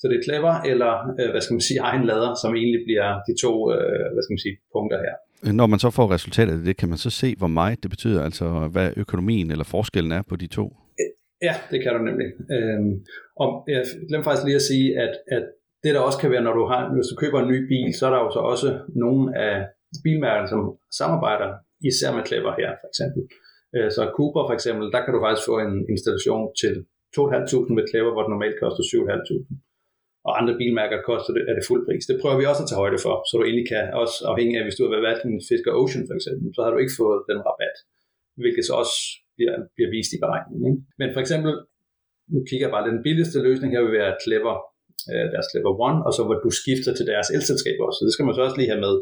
så det er Clever eller, øh, hvad skal man sige, egen lader, som egentlig bliver de to, øh, hvad skal man sige, punkter her. Når man så får resultatet af det, kan man så se, hvor meget det betyder, altså hvad økonomien eller forskellen er på de to? Øh, ja, det kan du nemlig. Øhm, og jeg glemte faktisk lige at sige, at, at det der også kan være, når du har, hvis du køber en ny bil, så er der jo så også nogle af bilmærkerne, som samarbejder især med Clever her, for eksempel. Øh, så Cooper for eksempel, der kan du faktisk få en installation til 2.500 med Clever, hvor det normalt koster 7.500 og andre bilmærker koster det, er det fuld pris. Det prøver vi også at tage højde for, så du egentlig kan også afhængig af, hvis du har været en Fisker Ocean for eksempel, så har du ikke fået den rabat, hvilket så også bliver, bliver vist i beregningen. Ikke? Men for eksempel, nu kigger jeg bare, den billigste løsning her vil være Clever, øh, deres Clever One, og så hvor du skifter til deres elselskab også, så det skal man så også lige have med.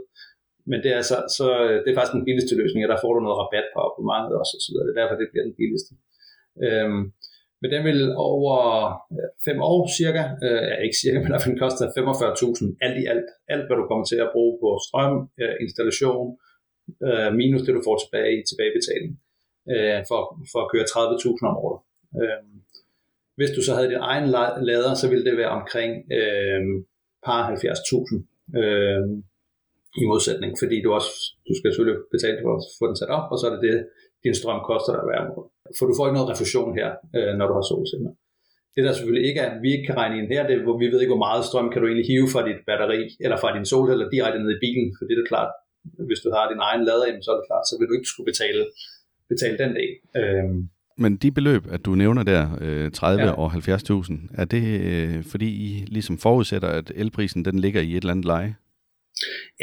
Men det er, så, så, øh, det er faktisk den billigste løsning, og der får du noget rabat på abonnementet også, og så videre. Det er derfor, det bliver den billigste. Øhm, men den vil over fem år cirka, øh, ja ikke cirka, [LAUGHS] men den koster 45.000 alt i alt. Alt hvad du kommer til at bruge på strøm, øh, installation, øh, minus det du får tilbage i tilbagebetaling øh, for, for at køre 30.000 om året. Øh, hvis du så havde din egen lader, så ville det være omkring øh, par 70.000. Øh, i modsætning, fordi du også du skal selvfølgelig betale for at få den sat op, og så er det det, din strøm koster dig hver måned. For du får ikke noget refusion her, øh, når du har solceller. Det der selvfølgelig ikke er, vi ikke kan regne ind her, det er, hvor vi ved ikke, hvor meget strøm kan du egentlig hive fra dit batteri, eller fra din solceller direkte ned i bilen, for det er klart, hvis du har din egen lader, så er det klart, så vil du ikke skulle betale, betale den del. Øhm. Men de beløb, at du nævner der, 30 ja. og 70.000, er det øh, fordi I ligesom forudsætter, at elprisen den ligger i et eller andet leje?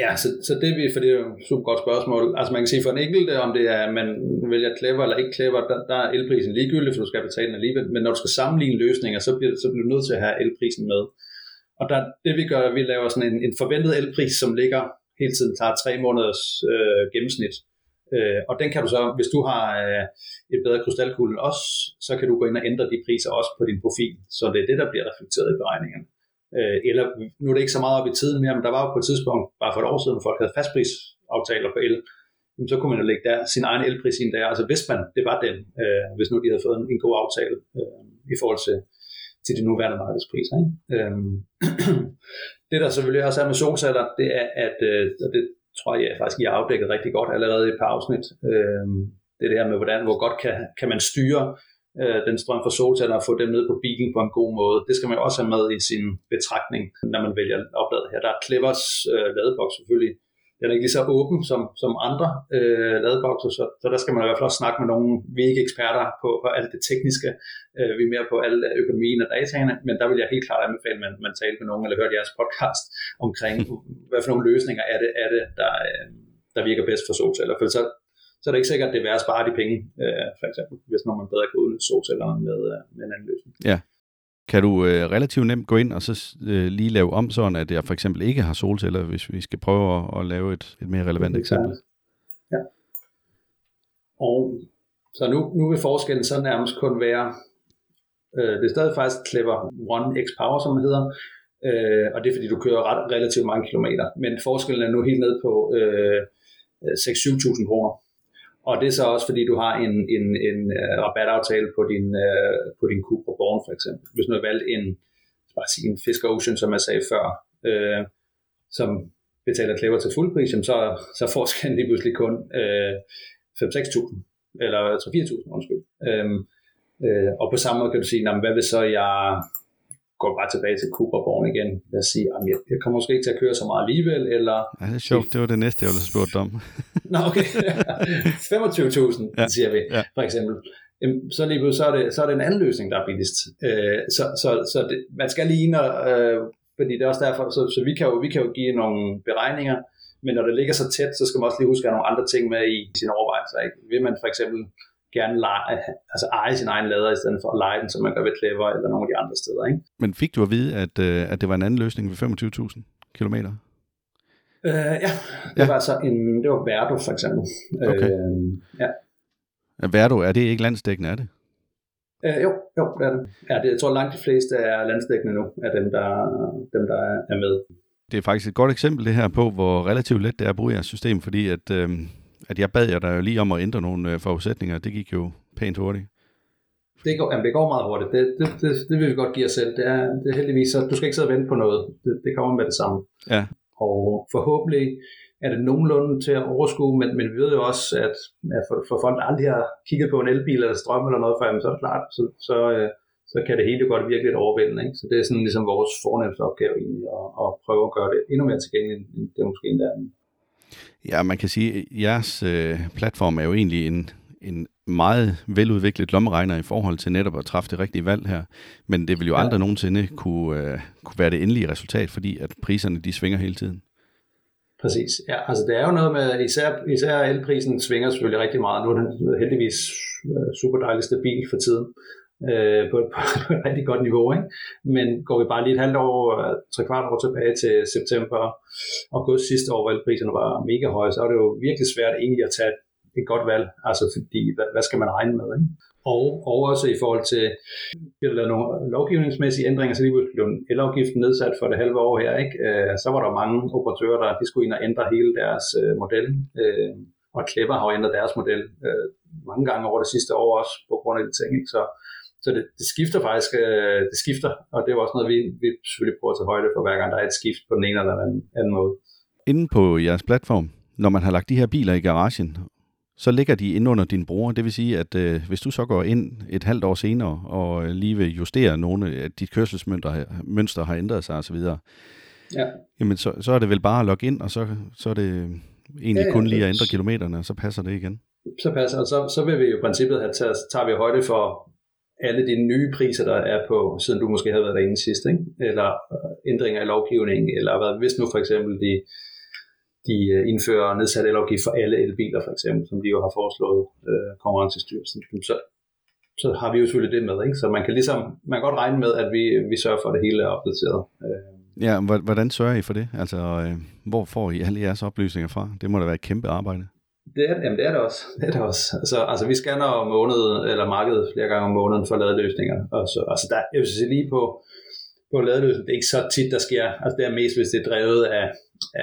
Ja, så, så det vi, for det er jo et super godt spørgsmål. Altså man kan sige for en enkelte, om det er, man vælger clever eller ikke clever, der, der er elprisen ligegyldig, for du skal betale den alligevel. Men når du skal sammenligne løsninger, så bliver, så bliver du nødt til at have elprisen med. Og der, det vi gør, vi laver sådan en, en forventet elpris, som ligger hele tiden, tager tre måneders øh, gennemsnit. Øh, og den kan du så, hvis du har øh, et bedre krystalkugle også, så kan du gå ind og ændre de priser også på din profil. Så det er det, der bliver reflekteret i beregningen. Øh, eller nu er det ikke så meget op i tiden mere, men der var jo på et tidspunkt, bare for et år siden, hvor folk havde fastprisaftaler på el, så kunne man jo lægge der, sin egen elpris ind der. Altså hvis man, det var den, øh, hvis nu de havde fået en, en god aftale øh, i forhold til, til de nuværende markedspriser. Ikke? Øh, [CLEARS THROAT] det der selvfølgelig også er med solceller, det er, at, øh, og det tror jeg faktisk, I har afdækket rigtig godt allerede i et par afsnit, øh, det er det her med, hvordan, hvor godt kan, kan man styre øh, den strøm fra solceller og få dem ned på bilen på en god måde. Det skal man også have med i sin betragtning, når man vælger opladet her. Der er Clevers øh, ladeboks selvfølgelig. Den er ikke lige så åben som, som andre øh, ladebokser, så, så der skal man i hvert fald også snakke med nogle, vi er ikke eksperter på, på alt det tekniske, øh, vi er mere på al økonomien og dataene, men der vil jeg helt klart anbefale, at man, man taler med nogen, eller hører jeres podcast omkring, [LAUGHS] hvad for nogle løsninger er det, er det der, øh, der virker bedst for solceller. For så, så er det ikke sikkert, at det er værd at spare de penge, øh, for eksempel, hvis når man bedre kan udnytte solcellerne med, øh, med en anden løsning. Ja. Kan du øh, relativt nemt gå ind og så øh, lige lave om sådan, at jeg for eksempel ikke har solceller, hvis vi skal prøve at, at lave et, et mere relevant eksempel? Ja. Og så nu, nu vil forskellen så nærmest kun være, øh, det er stadig faktisk Clever One X Power, som det hedder, øh, og det er fordi, du kører ret, relativt mange kilometer, men forskellen er nu helt ned på øh, 6-7.000 kroner. Og det er så også, fordi du har en, en, en øh, uh, rabataftale på din, uh, på din Cupra Born for eksempel. Hvis du har valgt en, bare sige, en Fisker Ocean, som jeg sagde før, øh, som betaler Clever til fuld pris, så, så får forskellen lige pludselig kun øh, 5-6.000, eller altså 3-4.000, undskyld. Uh, øh, og på samme måde kan du sige, hvad hvis så jeg går bare tilbage til Cooperborn igen. Jeg siger, at jeg, jeg kommer måske ikke til at køre så meget alligevel, eller... Ja, det er sjovt. Det var det næste, jeg ville have spurgt om. [LAUGHS] Nå, okay. [LAUGHS] 25.000, ja. siger vi, ja. for eksempel. Så lige så er, det, så er det en anden løsning, der er billigst. Øh, så så, så det, man skal lige ind og... Øh, fordi det er også derfor, så, så vi, kan jo, vi kan jo give nogle beregninger, men når det ligger så tæt, så skal man også lige huske at have nogle andre ting med i sine overvejelser. Ikke? Vil man for eksempel gerne lege, altså eje sin egen lader, i stedet for at lege den, som man gør ved Clever eller nogle af de andre steder. Ikke? Men fik du at vide, at, øh, at det var en anden løsning ved 25.000 km? Øh, ja, det ja. var altså en, det var Verdo for eksempel. Okay. Øh, ja. Verdo, er det ikke landsdækkende, er det? Øh, jo, jo, det er det. Ja, det. Jeg tror langt de fleste er landsdækkende nu, af dem, der, dem, der er med. Det er faktisk et godt eksempel det her på, hvor relativt let det er at bruge jeres system, fordi at, øh, at jeg bad jer der lige om at ændre nogle øh, forudsætninger. Det gik jo pænt hurtigt. Det går, jamen det går meget hurtigt. Det, det, det, det vil vi godt give os selv. Det er, det er heldigvis, så du skal ikke sidde og vente på noget. Det, det kommer med det samme. Ja. Og forhåbentlig er det nogenlunde til at overskue, men, men vi ved jo også, at, at for, for folk, der aldrig har kigget på en elbil eller strøm eller noget for dem, så er det klart, så, så, øh, så kan det hele godt virke lidt overvældende. Ikke? Så det er sådan ligesom vores fornemmeste opgave egentlig, at, at prøve at gøre det endnu mere tilgængeligt, end det måske endda er. Ja, man kan sige, at jeres øh, platform er jo egentlig en, en meget veludviklet lommeregner i forhold til netop at træffe det rigtige valg her. Men det vil jo ja. aldrig nogensinde kunne, øh, kunne være det endelige resultat, fordi at priserne de svinger hele tiden. Præcis. Ja, altså det er jo noget med, især, især elprisen svinger selvfølgelig rigtig meget. Nu er den heldigvis øh, super dejligt stabil for tiden øh, på, et, på et rigtig godt niveau. Ikke? Men går vi bare lige et halvt år, tre kvart år tilbage til september og august sidste år, hvor elpriserne var mega høje, så er det jo virkelig svært egentlig at tage et, godt valg. Altså fordi, hvad, hvad skal man regne med? Ikke? Og, og også i forhold til, vi har lavet nogle lovgivningsmæssige ændringer, så lige blev elafgiften nedsat for det halve år her, ikke? Øh, så var der mange operatører, der de skulle ind og ændre hele deres øh, model, øh, og Clever har jo ændret deres model øh, mange gange over det sidste år også, på grund af de ting, ikke? Så, så det, det skifter faktisk, øh, det skifter, og det er også noget, vi, vi selvfølgelig prøver at tage højde for, hver gang der er et skift på den ene eller den anden måde. inde på jeres platform, når man har lagt de her biler i garagen, så ligger de inde under din bruger. Det vil sige, at øh, hvis du så går ind et halvt år senere og lige vil justere nogle af dit kørselsmønster mønster har ændret sig osv., ja. jamen så, så er det vel bare at logge ind, og så, så er det egentlig ja, ja, kun lige at ændre kilometerne, og så passer det igen. Så passer, og så, så vil vi jo i princippet have taget, tager vi højde for alle de nye priser, der er på, siden du måske havde været derinde sidst, ikke? eller øh, ændringer i lovgivningen, eller hvad, hvis nu for eksempel de, de øh, indfører nedsat elafgift for alle elbiler, for eksempel, som de jo har foreslået øh, konkurrencestyrelsen, så, så har vi jo selvfølgelig det med. Ikke? Så man kan ligesom, man kan godt regne med, at vi, vi sørger for, at det hele er opdateret. Øh. Ja, hvordan sørger I for det? Altså, øh, hvor får I alle jeres oplysninger fra? Det må da være et kæmpe arbejde. Det er, jamen det er det også. Det er det også. Altså, altså vi scanner om måneden, eller markedet flere gange om måneden for ladeløsninger. Og så, altså der, jeg vil sige lige på, på ladeløsninger, det er ikke så tit, der sker. Altså det er mest, hvis det er drevet af,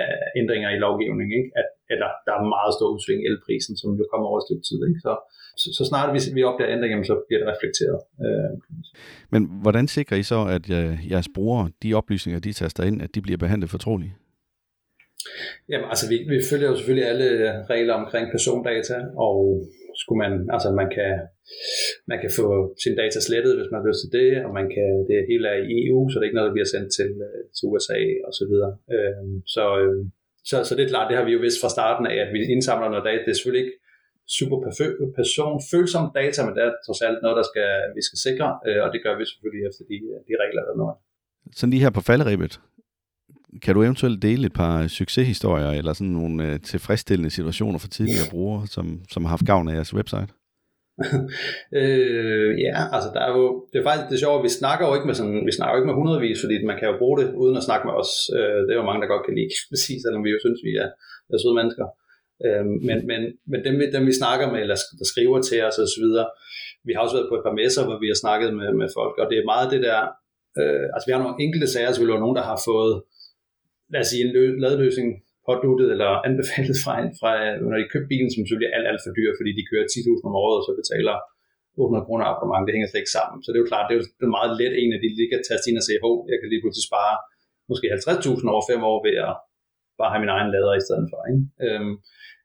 af ændringer i lovgivningen, ikke? At, eller der er meget stor udsving i elprisen, som jo kommer over et stykke tid. Ikke? Så, så, så snart vi, vi opdager ændringer, så bliver det reflekteret. Øh. Men hvordan sikrer I så, at øh, jeres brugere, de oplysninger, de taster ind, at de bliver behandlet fortroligt? Jamen, altså vi, vi følger jo selvfølgelig alle regler omkring persondata, og skulle man, altså man kan, man kan få sine data slettet, hvis man har lyst til det, og man kan, det hele er i EU, så det er ikke noget, der bliver sendt til, øh, til USA og så videre. Øhm, så, øhm, så, så det er klart, det har vi jo vidst fra starten af, at vi indsamler noget data. Det er selvfølgelig ikke super personfølsom data, men det er trods alt noget, der skal, vi skal sikre, øh, og det gør vi selvfølgelig efter de, de regler, der nu er. Sådan lige her på falderibet, kan du eventuelt dele et par succeshistorier eller sådan nogle uh, tilfredsstillende situationer for tidligere brugere, som, som har haft gavn af jeres website? [LAUGHS] øh, ja, altså der er jo, det er faktisk det er sjovt, vi snakker jo ikke med sådan, vi snakker jo ikke med hundredvis, fordi man kan jo bruge det uden at snakke med os. Øh, det er jo mange, der godt kan lide, [LAUGHS] præcis, selvom vi jo synes, vi er, er søde mennesker. Øh, men, men, men dem, dem, vi snakker med, eller der skriver til os og så videre, vi har også været på et par messer, hvor vi har snakket med, med folk, og det er meget det der, øh, altså vi har nogle enkelte sager, så vi nogen, der har fået lad os sige, en ladeløsning påduttet eller anbefalet fra, fra øh, når de købte bilen, som selvfølgelig er alt, alt for dyr, fordi de kører 10.000 om året, og så betaler 800 kroner abonnement, det hænger slet ikke sammen. Så det er jo klart, det er jo en meget let en, at de lige kan tage ind og sige, hov, jeg kan lige pludselig spare måske 50.000 over fem år ved at bare have min egen lader i stedet for. Ikke? Øhm,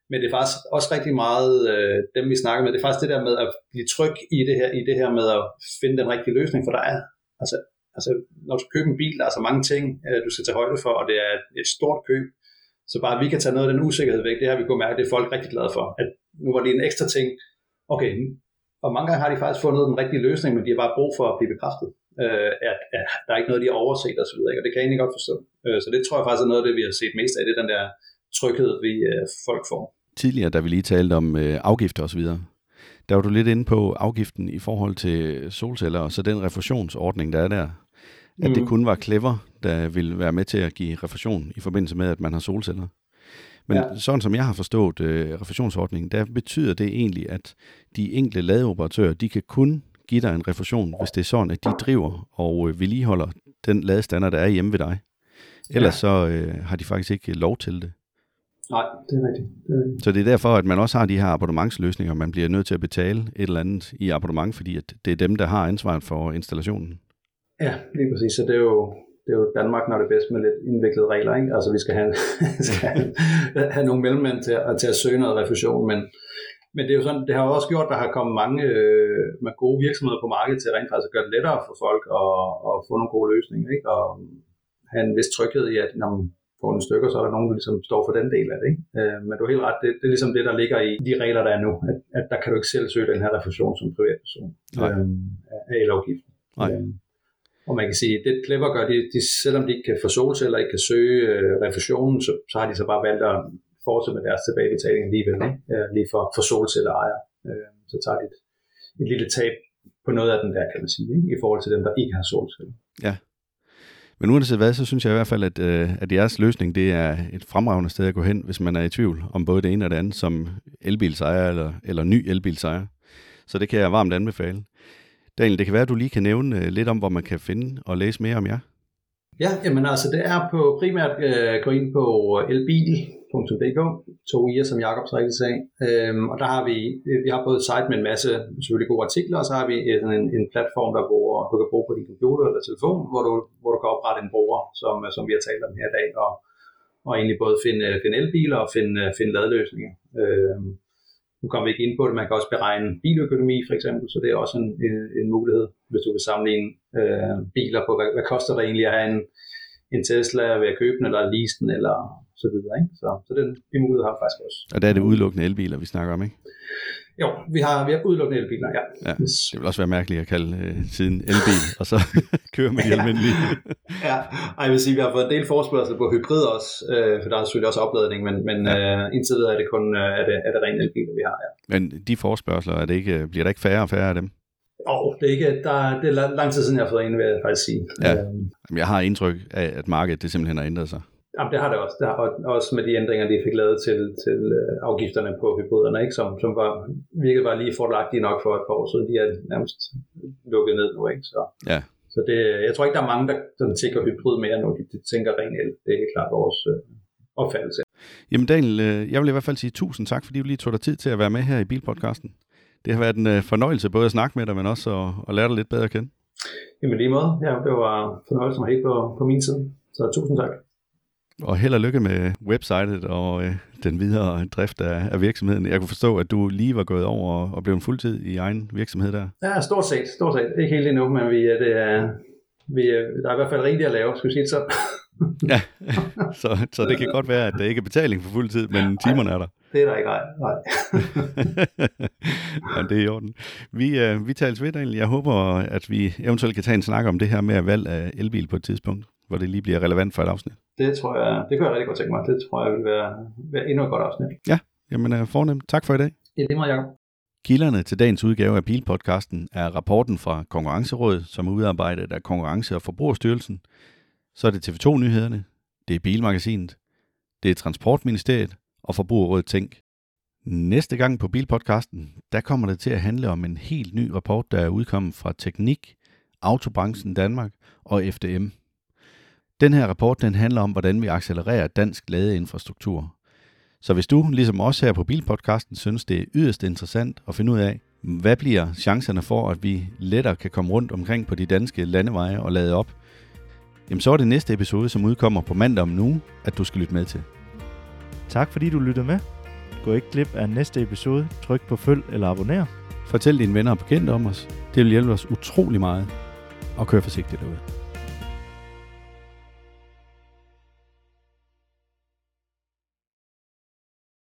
men det er faktisk også rigtig meget, øh, dem vi snakker med, det er faktisk det der med at blive tryg i det her, i det her med at finde den rigtige løsning, for der er, altså altså, når du skal købe en bil, der er så mange ting, øh, du skal tage højde for, og det er et stort køb. Så bare vi kan tage noget af den usikkerhed væk, det har vi kunnet mærke, det er folk rigtig glade for. At nu var det en ekstra ting, okay, og mange gange har de faktisk fundet den rigtige løsning, men de har bare brug for at blive bekræftet. Øh, at, at der er ikke noget, de har overset osv., og det kan jeg egentlig godt forstå. Øh, så det tror jeg faktisk er noget af det, vi har set mest af, det er den der tryghed, vi øh, folk får. Tidligere, da vi lige talte om øh, afgifter osv., der var du lidt inde på afgiften i forhold til solceller, og så den refusionsordning, der er der at mm. det kun var Clever, der ville være med til at give refusion i forbindelse med, at man har solceller. Men ja. sådan som jeg har forstået øh, refusionsordningen, der betyder det egentlig, at de enkelte ladeoperatører, de kan kun give dig en refusion, hvis det er sådan, at de driver og øh, vedligeholder den ladestander, der er hjemme ved dig. Ellers ja. så øh, har de faktisk ikke lov til det. Nej, det er rigtigt. Det er rigtigt. Så det er derfor, at man også har de her abonnementsløsninger. Man bliver nødt til at betale et eller andet i abonnement, fordi at det er dem, der har ansvaret for installationen. Ja, lige præcis. Så det er jo, det er jo Danmark, når det er bedst med lidt indviklede regler. Ikke? Altså vi skal have, [LAUGHS] skal have, have nogle mellemmænd til at, til at søge noget refusion, men, men det er jo sådan, det har jo også gjort, at der har kommet mange øh, med gode virksomheder på markedet til rent faktisk at gøre det lettere for folk at, at få nogle gode løsninger, ikke? og have en vis tryghed i, at når man får nogle stykker, så er der nogen, der ligesom står for den del af det. Ikke? Øh, men du er helt ret, det, det er ligesom det, der ligger i de regler, der er nu, at, at der kan du ikke selv søge den her refusion som privatperson øh, af elafgiften. Nej. Øh, og man kan sige, det Clever gør, de, de, selvom de ikke kan få solceller, ikke kan søge øh, refusionen, så, så har de så bare valgt at fortsætte med deres tilbagebetaling alligevel, ikke? Øh, lige for, for solcelleejere. Øh, så tager de et, et lille tab på noget af den der, kan man sige, ikke? i forhold til dem, der ikke har solceller. Ja. Men uanset hvad, så synes jeg i hvert fald, at, øh, at jeres løsning, det er et fremragende sted at gå hen, hvis man er i tvivl om både det ene og det andet, som elbilsejer eller, eller ny elbilsejer. Så det kan jeg varmt anbefale. Daniel, det kan være, at du lige kan nævne øh, lidt om, hvor man kan finde og læse mere om jer. Ja, jamen altså det er på primært øh, gå ind på .dk, to i'er, som Jacob så rigtig sagde. Øhm, og der har vi, vi har både et site med en masse selvfølgelig gode artikler, og så har vi en, en platform, der hvor du kan bruge på din computer eller telefon, hvor du, hvor du kan oprette en bruger, som, som vi har talt om her i dag, og, og egentlig både finde, finde elbiler og finde, finde ladløsninger. Øhm, nu kommer vi ikke ind på det, man kan også beregne biløkonomi for eksempel, så det er også en, en, en mulighed, hvis du vil sammenligne øh, biler på, hvad, hvad koster det egentlig at have en, en Tesla ved at købe den, eller lease den, eller så videre. Ikke? Så, så den, de muligheder har faktisk også. Og der er det udelukkende elbiler, vi snakker om, ikke? Jo, vi har, vi har udelukkende elbiler, ja. ja. Det vil også være mærkeligt at kalde øh, siden elbil, og så køre med de ja. almindelige. ja, Ej, jeg vil sige, vi har fået en del forspørgsel på hybrid også, øh, for der er selvfølgelig også opladning, men, men ja. øh, indtil videre er det kun øh, er det, er det rent elbiler, vi har. Ja. Men de forspørgseler, er det ikke, bliver der ikke færre og færre af dem? Og det er ikke, der, det er lang tid siden, jeg har fået en, vil jeg faktisk sige. Ja. Øhm. Jeg har indtryk af, at markedet det simpelthen har ændret sig. Jamen, det har det også. Det har, også med de ændringer, de fik lavet til, til uh, afgifterne på hybriderne, ikke? Som, som var, virkelig var lige forlagtige nok for et par år siden. De er nærmest lukket ned nu. Ikke? Så, ja. så det, jeg tror ikke, der er mange, der, der tænker hybrid mere nu. De, de tænker ren el. Det er helt klart vores uh, opfattelse. Jamen Daniel, øh, jeg vil i hvert fald sige tusind tak, fordi du lige tog dig tid til at være med her i Bilpodcasten. Det har været en fornøjelse både at snakke med dig, men også at, at lære dig lidt bedre at kende. Jamen lige måde. Ja, det var fornøjelse mig helt på, på min side. Så tusind tak. Og held og lykke med websitet og øh, den videre drift af, af virksomheden. Jeg kunne forstå, at du lige var gået over og, og blev en fuldtid i egen virksomhed der. Ja, stort set. Stort set. Ikke helt endnu, men vi, det er, vi, der er i hvert fald rigtigt at lave, skal vi sige så. ja, [LAUGHS] så, så det kan godt være, at der ikke er betaling for fuldtid, men timerne er der. Det er der ikke, nej. nej. [LAUGHS] ja, det er i orden. Vi, øh, vi tales ved, Daniel. Jeg håber, at vi eventuelt kan tage en snak om det her med valg af elbil på et tidspunkt hvor det lige bliver relevant for et afsnit. Det tror jeg, det kan jeg rigtig godt tænke mig. Det tror jeg vil være, være endnu et godt afsnit. Ja, jamen uh, fornemt. Tak for i dag. Ja, det må jeg. Kilderne til dagens udgave af Bilpodcasten er rapporten fra Konkurrencerådet, som er udarbejdet af Konkurrence- og Forbrugerstyrelsen. Så er det TV2-nyhederne, det er Bilmagasinet, det er Transportministeriet og Forbrugerrådet Tænk. Næste gang på Bilpodcasten, der kommer det til at handle om en helt ny rapport, der er udkommet fra Teknik, Autobranchen Danmark og FDM. Den her rapport den handler om, hvordan vi accelererer dansk ladeinfrastruktur. Så hvis du, ligesom os her på Bilpodcasten, synes det er yderst interessant at finde ud af, hvad bliver chancerne for, at vi lettere kan komme rundt omkring på de danske landeveje og lade op, jamen så er det næste episode, som udkommer på mandag om nu, at du skal lytte med til. Tak fordi du lyttede med. Gå ikke glip af næste episode. Tryk på følg eller abonner. Fortæl dine venner og bekendte om os. Det vil hjælpe os utrolig meget. Og kør forsigtigt derude.